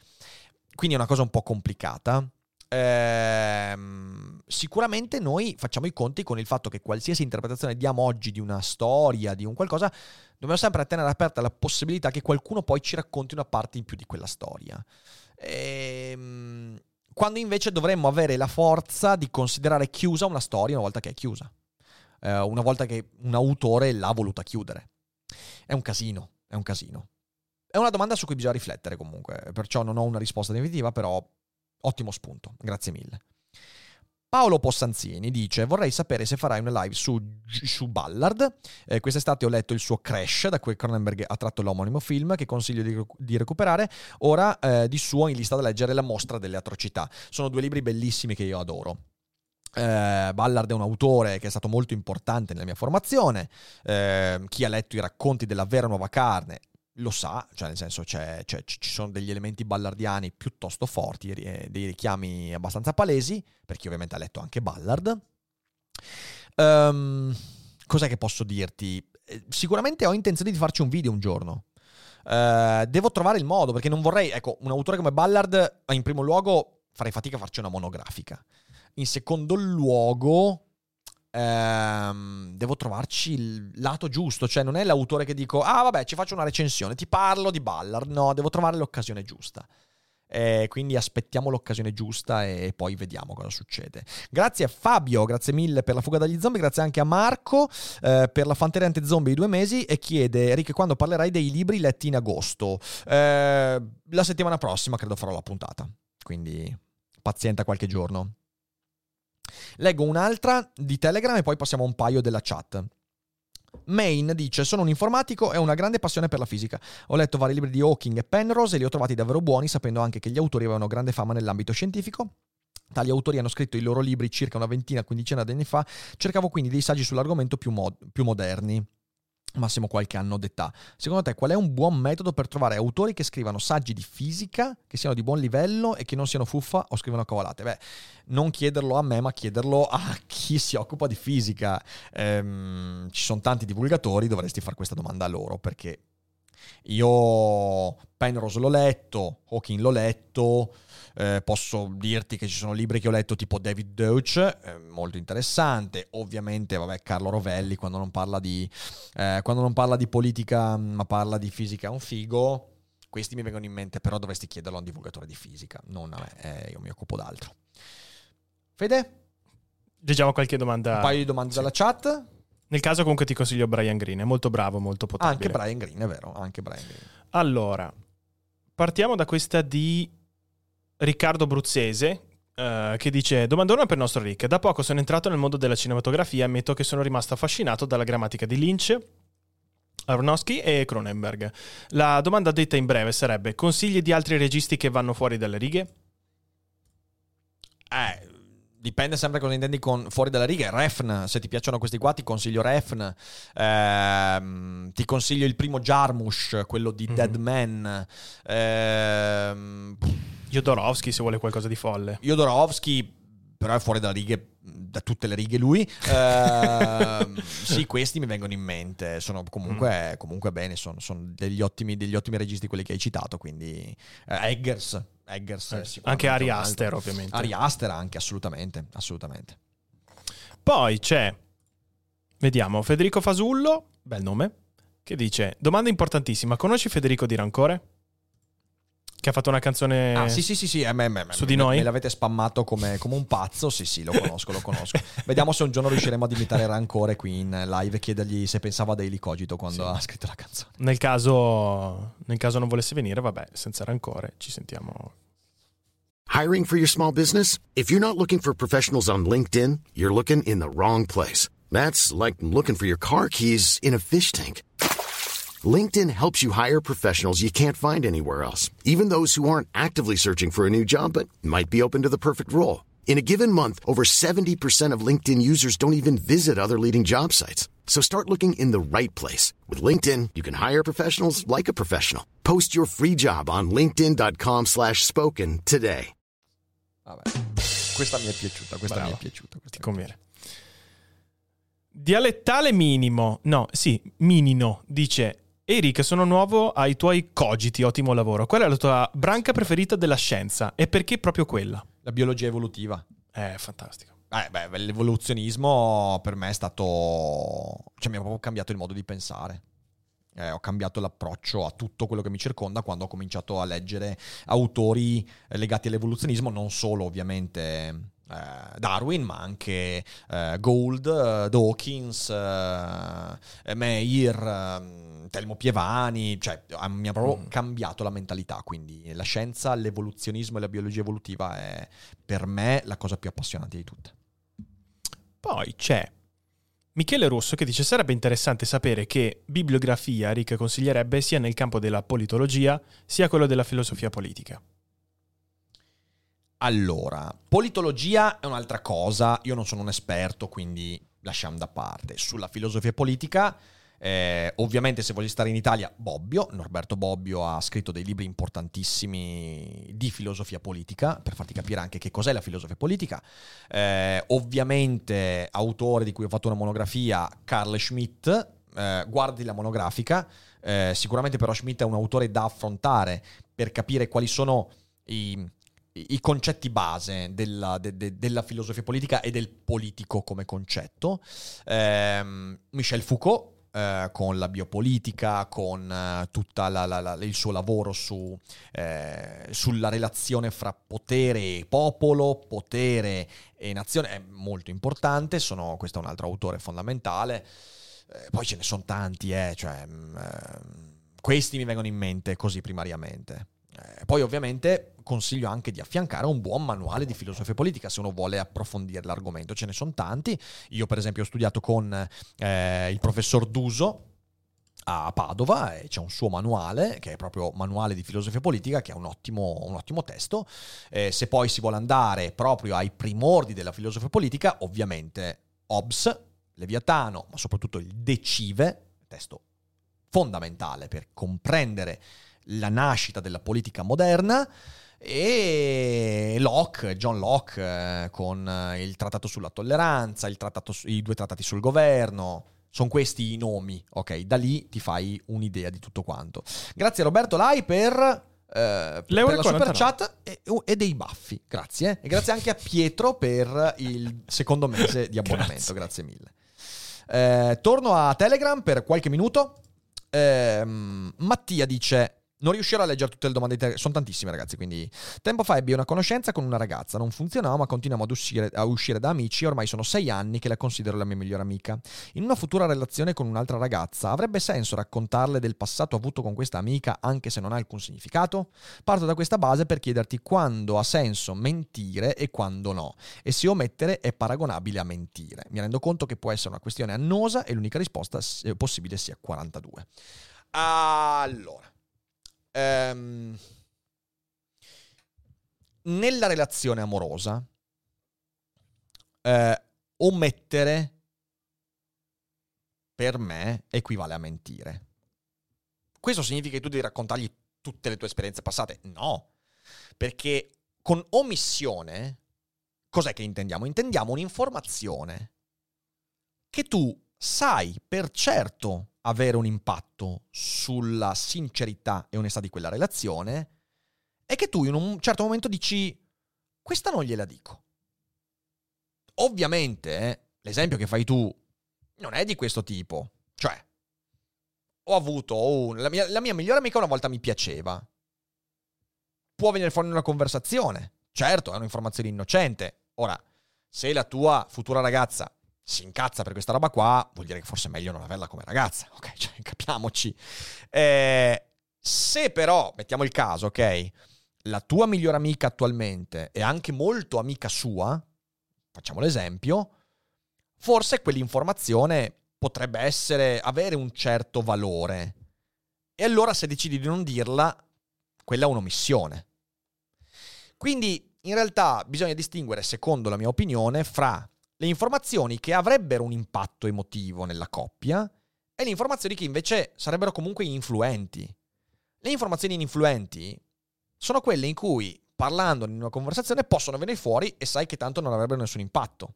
Quindi è una cosa un po' complicata. Ehm, sicuramente noi facciamo i conti con il fatto che qualsiasi interpretazione diamo oggi di una storia, di un qualcosa, dobbiamo sempre tenere aperta la possibilità che qualcuno poi ci racconti una parte in più di quella storia. Ehm, quando invece dovremmo avere la forza di considerare chiusa una storia una volta che è chiusa. Eh, una volta che un autore l'ha voluta chiudere. È un casino, è un casino. È una domanda su cui bisogna riflettere comunque, perciò non ho una risposta definitiva, però ottimo spunto, grazie mille. Paolo Possanzini dice: Vorrei sapere se farai una live su, su Ballard. Eh, quest'estate ho letto il suo Crash, da cui Cronenberg ha tratto l'omonimo film, che consiglio di, di recuperare. Ora eh, di suo in lista da leggere La mostra delle atrocità. Sono due libri bellissimi che io adoro. Eh, Ballard è un autore che è stato molto importante nella mia formazione. Eh, chi ha letto i racconti della vera nuova carne lo sa, cioè nel senso c'è, c'è, ci sono degli elementi ballardiani piuttosto forti, dei richiami abbastanza palesi, per chi ovviamente ha letto anche Ballard. Um, cos'è che posso dirti? Eh, sicuramente ho intenzione di farci un video un giorno. Uh, devo trovare il modo, perché non vorrei, ecco, un autore come Ballard, in primo luogo farei fatica a farci una monografica. In secondo luogo, ehm, devo trovarci il lato giusto, cioè non è l'autore che dico, ah vabbè ci faccio una recensione, ti parlo di Ballard, no, devo trovare l'occasione giusta. Eh, quindi aspettiamo l'occasione giusta e poi vediamo cosa succede. Grazie a Fabio, grazie mille per la fuga dagli zombie, grazie anche a Marco eh, per la fanteria anti-zombie di due mesi e chiede, Rick, quando parlerai dei libri letti in agosto? Eh, la settimana prossima credo farò la puntata, quindi pazienta qualche giorno. Leggo un'altra di Telegram e poi passiamo a un paio della chat. Main dice: Sono un informatico e ho una grande passione per la fisica. Ho letto vari libri di Hawking e Penrose e li ho trovati davvero buoni, sapendo anche che gli autori avevano grande fama nell'ambito scientifico. Tali autori hanno scritto i loro libri circa una ventina, quindicina di anni fa. Cercavo quindi dei saggi sull'argomento più, mod- più moderni massimo qualche anno d'età. Secondo te qual è un buon metodo per trovare autori che scrivano saggi di fisica, che siano di buon livello e che non siano fuffa o scrivano cavolate? Beh, non chiederlo a me, ma chiederlo a chi si occupa di fisica. Ehm, ci sono tanti divulgatori, dovresti fare questa domanda a loro, perché io Penrose l'ho letto, Hawking l'ho letto, eh, posso dirti che ci sono libri che ho letto tipo David Deutsch, eh, molto interessante. Ovviamente, vabbè, Carlo Rovelli quando non parla di, eh, quando non parla di politica ma parla di fisica è un figo. Questi mi vengono in mente, però dovresti chiederlo a un divulgatore di fisica, non a me, eh, io mi occupo d'altro. Fede? Leggiamo qualche domanda. Un paio di domande Sì. dalla chat. Nel caso comunque ti consiglio Brian Green, è molto bravo, molto potente. Anche Brian Green, è vero, anche Brian Green. Allora, partiamo da questa di Riccardo Bruzzese. eh, che dice domandona per il nostro Rick da poco sono entrato nel mondo della cinematografia e ammetto che sono rimasto affascinato dalla grammatica di Lynch Aronofsky e Cronenberg la domanda detta in breve sarebbe consigli di altri registi che vanno fuori dalle righe? Eh, dipende sempre cosa intendi con fuori dalle righe. Refn, se ti piacciono questi qua, ti consiglio Refn. Ehm, ti consiglio il primo Jarmusch, quello di Mhm. Dead Man. Ehm, Jodorowsky se vuole qualcosa di folle Jodorowsky, però è fuori dalle righe, da tutte le righe lui. Ehm, sì, questi mi vengono in mente. Sono comunque, comunque bene, sono, sono degli, ottimi, degli ottimi registi quelli che hai citato. Quindi eh, Eggers. Eggers Eh, anche Ari altro. Aster ovviamente Ari Aster anche, assolutamente, assolutamente. Poi c'è, vediamo, Federico Fasullo, bel nome, che dice, domanda importantissima, conosci Federico Di Rancore? Che ha fatto una canzone... Ah, sì, sì, sì, sì, eh, me, me- me- Su di noi? Me l'avete spammato come, come un pazzo, sì, sì, lo conosco, lo conosco. Vediamo se un giorno riusciremo ad imitare Rancore qui in live e chiedergli se pensava a Daily Cogito quando Sì. ha scritto la canzone. Nel caso, nel caso non volesse venire, vabbè, senza rancore, ci sentiamo. Hiring for your small business? If you're not looking for professionals on LinkedIn, you're looking in the wrong place. That's like looking for your car keys in a fish tank. LinkedIn helps you hire professionals you can't find anywhere else, even those who aren't actively searching for a new job but might be open to the perfect role. In a given month, over 70% of LinkedIn users don't even visit other leading job sites. So start looking in the right place. With LinkedIn, you can hire professionals like a professional. Post your free job on linkedin.com slash spoken today. Vabbè. Questa mi è piaciuta, questa Bravo. mi è piaciuta. questa Ti conviene. Dialettale minimo, no, sì, minino, dice... Eric, sono nuovo ai tuoi cogiti, ottimo lavoro. Qual è la tua branca preferita della scienza e perché proprio quella? La biologia evolutiva. Eh, fantastico. Eh, beh, l'evoluzionismo per me è stato... cioè mi ha proprio cambiato il modo di pensare. eh, ho cambiato l'approccio a tutto quello che mi circonda quando ho cominciato a leggere autori legati all'evoluzionismo, non solo ovviamente Darwin, ma anche eh, Gould, eh, Dawkins, eh, Meir, eh, Telmo Pievani, cioè mi ha proprio Mm. cambiato la mentalità, quindi la scienza, l'evoluzionismo e la biologia evolutiva è per me la cosa più appassionante di tutte. Poi c'è Michele Rosso che dice sarebbe interessante sapere che bibliografia Rick consiglierebbe sia nel campo della politologia sia quello della filosofia politica. Allora, politologia è un'altra cosa, io non sono un esperto, quindi lasciamo da parte. Sulla filosofia politica, eh, ovviamente se voglio stare in Italia, Bobbio, Norberto Bobbio ha scritto dei libri importantissimi di filosofia politica, per farti capire anche che cos'è la filosofia politica. Eh, ovviamente, autore di cui ho fatto una monografia, Carl Schmitt, eh, guardi la monografica, eh, sicuramente però Schmitt è un autore da affrontare per capire quali sono i i concetti base della, de- de- della filosofia politica e del politico come concetto. Ehm, Michel Foucault. eh, con la biopolitica, con eh, tutto il suo lavoro su, eh, sulla relazione fra potere e popolo, potere e nazione, è molto importante. Sono, questo è un altro autore fondamentale. Eh, poi ce ne sono tanti, eh, cioè, mm, questi mi vengono in mente così primariamente. Eh, poi ovviamente consiglio anche di affiancare un buon manuale di filosofia politica se uno vuole approfondire l'argomento. Ce ne sono tanti. Io per esempio ho studiato con eh, il professor Duso a Padova e c'è un suo manuale che è proprio manuale di filosofia politica che è un ottimo, un ottimo testo. Eh, se poi si vuole andare proprio ai primordi della filosofia politica, ovviamente Hobbes, Leviatano, ma soprattutto il De Cive, testo fondamentale per comprendere la nascita della politica moderna e Locke, John Locke eh, con eh, il trattato sulla tolleranza, il trattato i due trattati sul governo. Sono questi i nomi, ok? Da lì ti fai un'idea di tutto quanto. Grazie Roberto Lai per, eh, per L'euro la e super 49. chat e, e dei baffi. Grazie. E grazie anche a Pietro per il secondo mese di abbonamento. Grazie, Grazie. mille. Eh, torno a Telegram per qualche minuto. Ehm, Mattia dice: Non riuscirò a leggere tutte le domande. di Telegram." Sono tantissime, ragazzi. Quindi, tempo fa ebbi una conoscenza con una ragazza. Non funzionava, ma continuiamo ad uscire, a uscire da amici. Ormai sono sei anni che la considero la mia migliore amica. In una futura relazione con un'altra ragazza, avrebbe senso raccontarle del passato avuto con questa amica, anche se non ha alcun significato? Parto da questa base per chiederti quando ha senso mentire e quando no, e se omettere è paragonabile a mentire. Mi rendo conto che può essere una questione annosa e l'unica risposta s- possibile sia 42. Allora, ehm, nella relazione amorosa, eh, omettere per me equivale a mentire. Questo significa che tu devi raccontargli tutte le tue esperienze passate? No, perché con omissione, cos'è che intendiamo? Intendiamo un'informazione che tu sai per certo avere un impatto sulla sincerità e onestà di quella relazione e che tu in un certo momento dici questa non gliela dico. Ovviamente eh, l'esempio che fai tu non è di questo tipo, cioè ho avuto un- la, mia, la mia migliore amica una volta mi piaceva. Può venire fuori in una conversazione. Certo, è un'informazione innocente. Ora, se la tua futura ragazza si incazza per questa roba qua, vuol dire che forse è meglio non averla come ragazza. Ok, cioè, capiamoci. Eh, se però, mettiamo il caso, ok, la tua migliore amica attualmente è anche molto amica sua, facciamo l'esempio, forse quell'informazione potrebbe essere, avere un certo valore. E allora se decidi di non dirla, quella è un'omissione. Quindi in realtà bisogna distinguere, secondo la mia opinione, fra le informazioni che avrebbero un impatto emotivo nella coppia e le informazioni che invece sarebbero comunque influenti. Le informazioni ininfluenti sono quelle in cui, parlando in una conversazione, possono venire fuori e sai che tanto non avrebbero nessun impatto.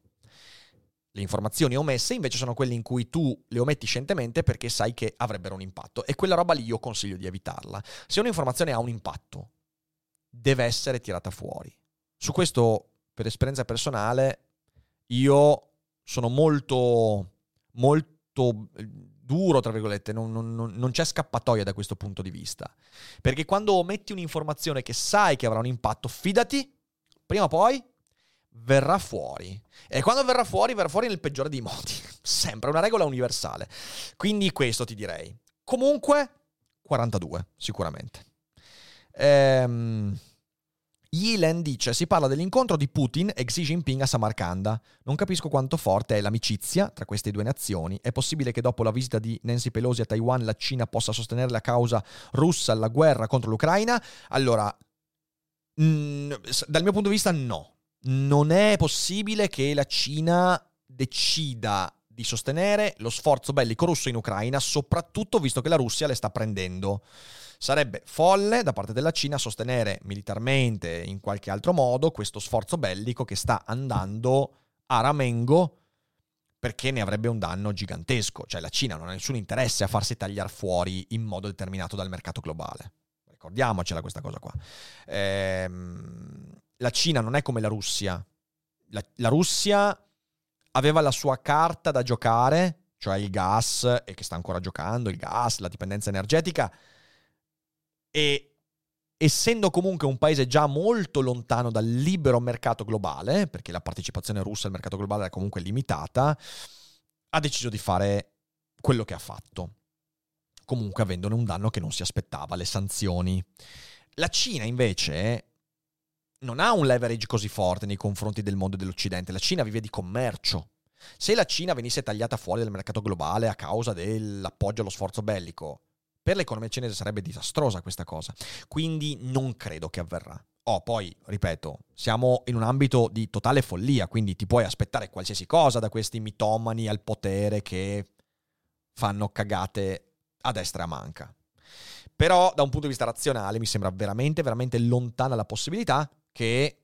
Le informazioni omesse invece sono quelle in cui tu le ometti scientemente perché sai che avrebbero un impatto e quella roba lì io consiglio di evitarla. Se un'informazione ha un impatto, deve essere tirata fuori. Su questo, per esperienza personale, io sono molto, molto, eh, duro, tra virgolette, non, non- non- c'è scappatoia da questo punto di vista. Perché quando metti un'informazione che sai che avrà un impatto, fidati, prima o poi verrà fuori. E quando verrà fuori, verrà fuori nel peggiore dei modi. Sempre una regola universale. Quindi questo ti direi. Comunque, 42, sicuramente. Ehm... Yilen dice: Si parla dell'incontro di Putin e Xi Jinping a Samarcanda. Non capisco quanto forte è l'amicizia tra queste due nazioni. È possibile che dopo la visita di Nancy Pelosi a Taiwan la Cina possa sostenere la causa russa alla guerra contro l'Ucraina? Allora, s- dal mio punto di vista, no. Non è possibile che la Cina decida di sostenere lo sforzo bellico russo in Ucraina, soprattutto visto che la Russia le sta prendendo. Sarebbe folle da parte della Cina sostenere militarmente in qualche altro modo questo sforzo bellico che sta andando a ramengo perché ne avrebbe un danno gigantesco. Cioè la Cina non ha nessun interesse a farsi tagliare fuori in modo determinato dal mercato globale. Ricordiamocela questa cosa qua. Ehm, la Cina non è come la Russia. La, la Russia aveva la sua carta da giocare, cioè il gas, e che sta ancora giocando, il gas, la dipendenza energetica, e essendo comunque un paese già molto lontano dal libero mercato globale, perché la partecipazione russa al mercato globale è comunque limitata, ha deciso di fare quello che ha fatto. Comunque avendone un danno che non si aspettava, le sanzioni. La Cina invece non ha un leverage così forte nei confronti del mondo dell'Occidente. La Cina vive di commercio. Se la Cina venisse tagliata fuori dal mercato globale a causa dell'appoggio allo sforzo bellico, per l'economia cinese sarebbe disastrosa questa cosa. Quindi non credo che avverrà. Oh, poi, ripeto, siamo in un ambito di totale follia, quindi ti puoi aspettare qualsiasi cosa da questi mitomani al potere che fanno cagate a destra e a manca. Però, da un punto di vista razionale, mi sembra veramente, veramente lontana la possibilità che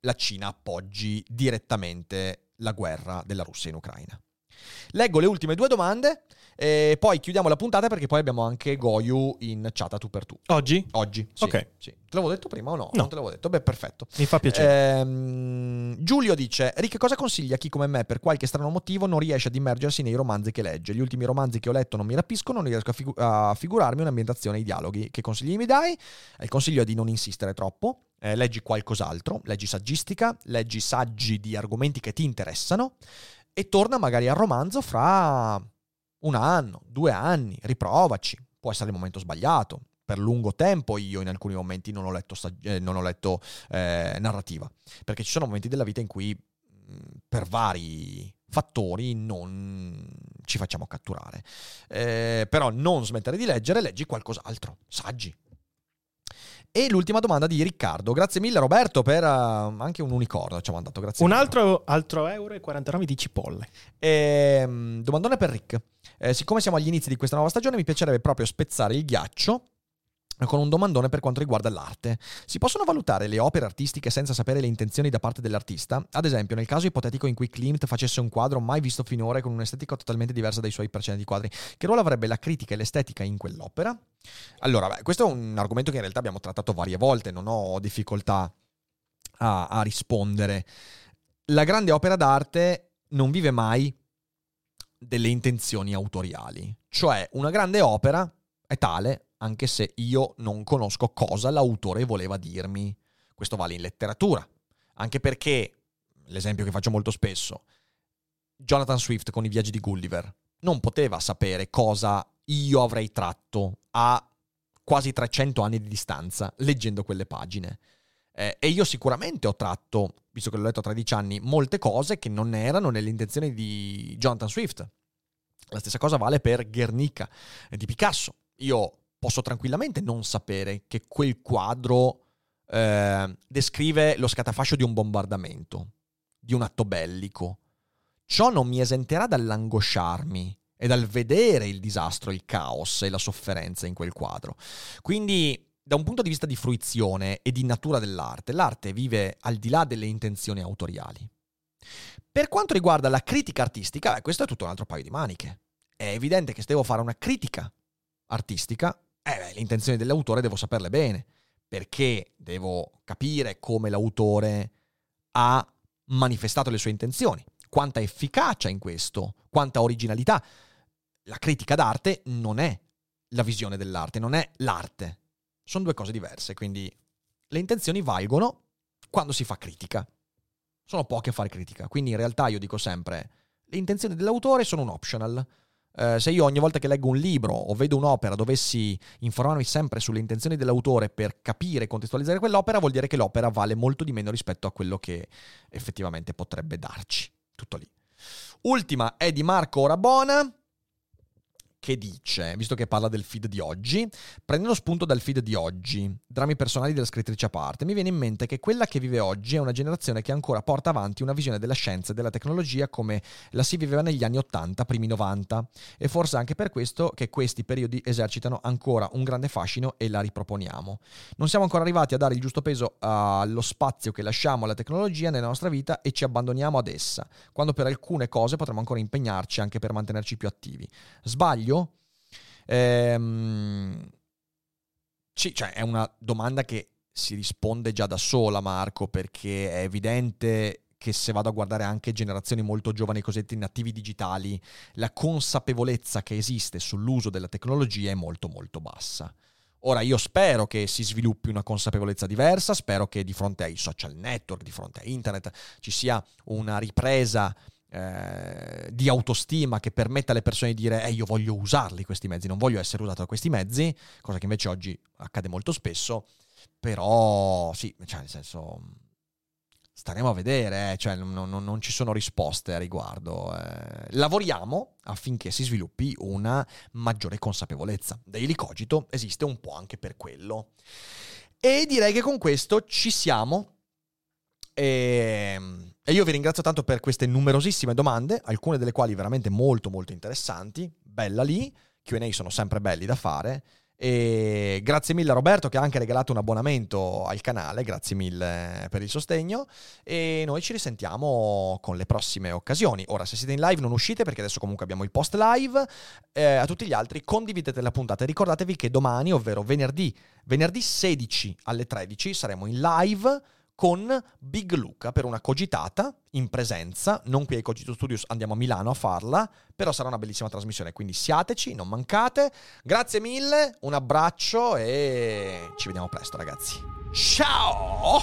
la Cina appoggi direttamente la guerra della Russia in Ucraina. Leggo le ultime due domande e poi chiudiamo la puntata perché poi abbiamo anche Goyu in chat a tu per tu. Oggi? Oggi. Sì, Ok. sì. Te l'avevo detto prima o no? No. Non te l'avevo detto. Beh, perfetto. Mi fa piacere. Ehm, Giulio dice: Rick, cosa consiglia a chi come me, per qualche strano motivo, non riesce ad immergersi nei romanzi che legge? Gli ultimi romanzi che ho letto non mi rapiscono, non riesco a, figu- a figurarmi un'ambientazione e i dialoghi. Che consigli mi dai? Il consiglio è di non insistere troppo. Eh, leggi qualcos'altro, leggi saggistica, leggi saggi di argomenti che ti interessano e torna magari al romanzo fra un anno, due anni, riprovaci. Può essere il momento sbagliato. Per lungo tempo io in alcuni momenti non ho letto, eh, non ho letto eh, narrativa, perché ci sono momenti della vita in cui mh, per vari fattori non ci facciamo catturare. Eh, però non smettere di leggere, leggi qualcos'altro, saggi. E l'ultima domanda di Riccardo. Grazie mille Roberto per eh, anche un unicorno ci ha mandato. Grazie Un mille. altro, altro euro e 49 di cipolle. Ehm, domandone per Rick. Eh, siccome siamo agli inizi di questa nuova stagione, mi piacerebbe proprio spezzare il ghiaccio con un domandone per quanto riguarda l'arte. Si possono valutare le opere artistiche senza sapere le intenzioni da parte dell'artista? Ad esempio, nel caso ipotetico in cui Klimt facesse un quadro mai visto finora con un'estetica totalmente diversa dai suoi precedenti quadri, che ruolo avrebbe la critica e l'estetica in quell'opera? Allora, beh, questo è un argomento che in realtà abbiamo trattato varie volte, non ho difficoltà a, a rispondere. La grande opera d'arte non vive mai delle intenzioni autoriali. Cioè, una grande opera è tale anche se io non conosco cosa l'autore voleva dirmi. Questo vale in letteratura. Anche perché, l'esempio che faccio molto spesso, Jonathan Swift con i viaggi di Gulliver non poteva sapere cosa io avrei tratto a quasi 300 anni di distanza leggendo quelle pagine. Eh, e io sicuramente ho tratto, visto che l'ho letto a 13 anni, molte cose che non erano nelle intenzioni di Jonathan Swift. La stessa cosa vale per Guernica di Picasso. Io posso tranquillamente non sapere che quel quadro eh, descrive lo scatafascio di un bombardamento, di un atto bellico. Ciò non mi esenterà dall'angosciarmi e dal vedere il disastro, il caos e la sofferenza in quel quadro. Quindi, da un punto di vista di fruizione e di natura dell'arte, l'arte vive al di là delle intenzioni autoriali. Per quanto riguarda la critica artistica, questo è tutto un altro paio di maniche. È evidente che se devo fare una critica artistica, eh beh, le intenzioni dell'autore devo saperle bene, perché devo capire come l'autore ha manifestato le sue intenzioni, quanta efficacia in questo, quanta originalità. la critica d'arte non è la visione dell'arte, non è l'arte. Sono due cose diverse, quindi le intenzioni valgono quando si fa critica. Sono poche a fare critica, quindi in realtà io dico sempre, le intenzioni dell'autore sono un optional. Eh, se io ogni volta che leggo un libro o vedo un'opera dovessi informarmi sempre sulle intenzioni dell'autore per capire e contestualizzare quell'opera, vuol dire che l'opera vale molto di meno rispetto a quello che effettivamente potrebbe darci. Tutto lì. Ultima è di Marco Orabona che dice, visto che parla del feed di oggi, prendendo spunto dal feed di oggi, drammi personali della scrittrice a parte, mi viene in mente che quella che vive oggi è una generazione che ancora porta avanti una visione della scienza e della tecnologia come la si viveva negli anni 80, primi 90, e forse anche per questo che questi periodi esercitano ancora un grande fascino e la riproponiamo. Non siamo ancora arrivati a dare il giusto peso allo spazio che lasciamo alla tecnologia nella nostra vita e ci abbandoniamo ad essa, quando per alcune cose potremmo ancora impegnarci anche per mantenerci più attivi. Sbaglio? Ehm, sì, cioè è una domanda che si risponde già da sola, Marco, perché è evidente che se vado a guardare anche generazioni molto giovani, cosiddetti nativi digitali, la consapevolezza che esiste sull'uso della tecnologia è molto molto bassa. Ora io spero che si sviluppi una consapevolezza diversa, spero che di fronte ai social network, di fronte a internet, ci sia una ripresa eh, di autostima che permetta alle persone di dire eh, io voglio usarli questi mezzi, non voglio essere usato da questi mezzi, cosa che invece oggi accade molto spesso, però sì, cioè nel senso staremo a vedere, eh, cioè non, non, non, ci sono risposte a riguardo. Eh, lavoriamo affinché si sviluppi una maggiore consapevolezza. Daily Cogito esiste un po' anche per quello. E direi che con questo ci siamo. Ehm, e io vi ringrazio tanto per queste numerosissime domande, alcune delle quali veramente molto molto interessanti. Bella lì, QA sono sempre belli da fare. E grazie mille a Roberto che ha anche regalato un abbonamento al canale, grazie mille per il sostegno e noi ci risentiamo con le prossime occasioni. Ora se siete in live non uscite perché adesso comunque abbiamo il post live, eh, a tutti gli altri condividete la puntata e ricordatevi che domani, ovvero venerdì, venerdì 16 alle 13 saremo in live con Big Luca per una cogitata in presenza, non qui ai Cogito Studios, andiamo a Milano a farla, però sarà una bellissima trasmissione, quindi siateci, non mancate. Grazie mille, un abbraccio e ci vediamo presto ragazzi. Ciao!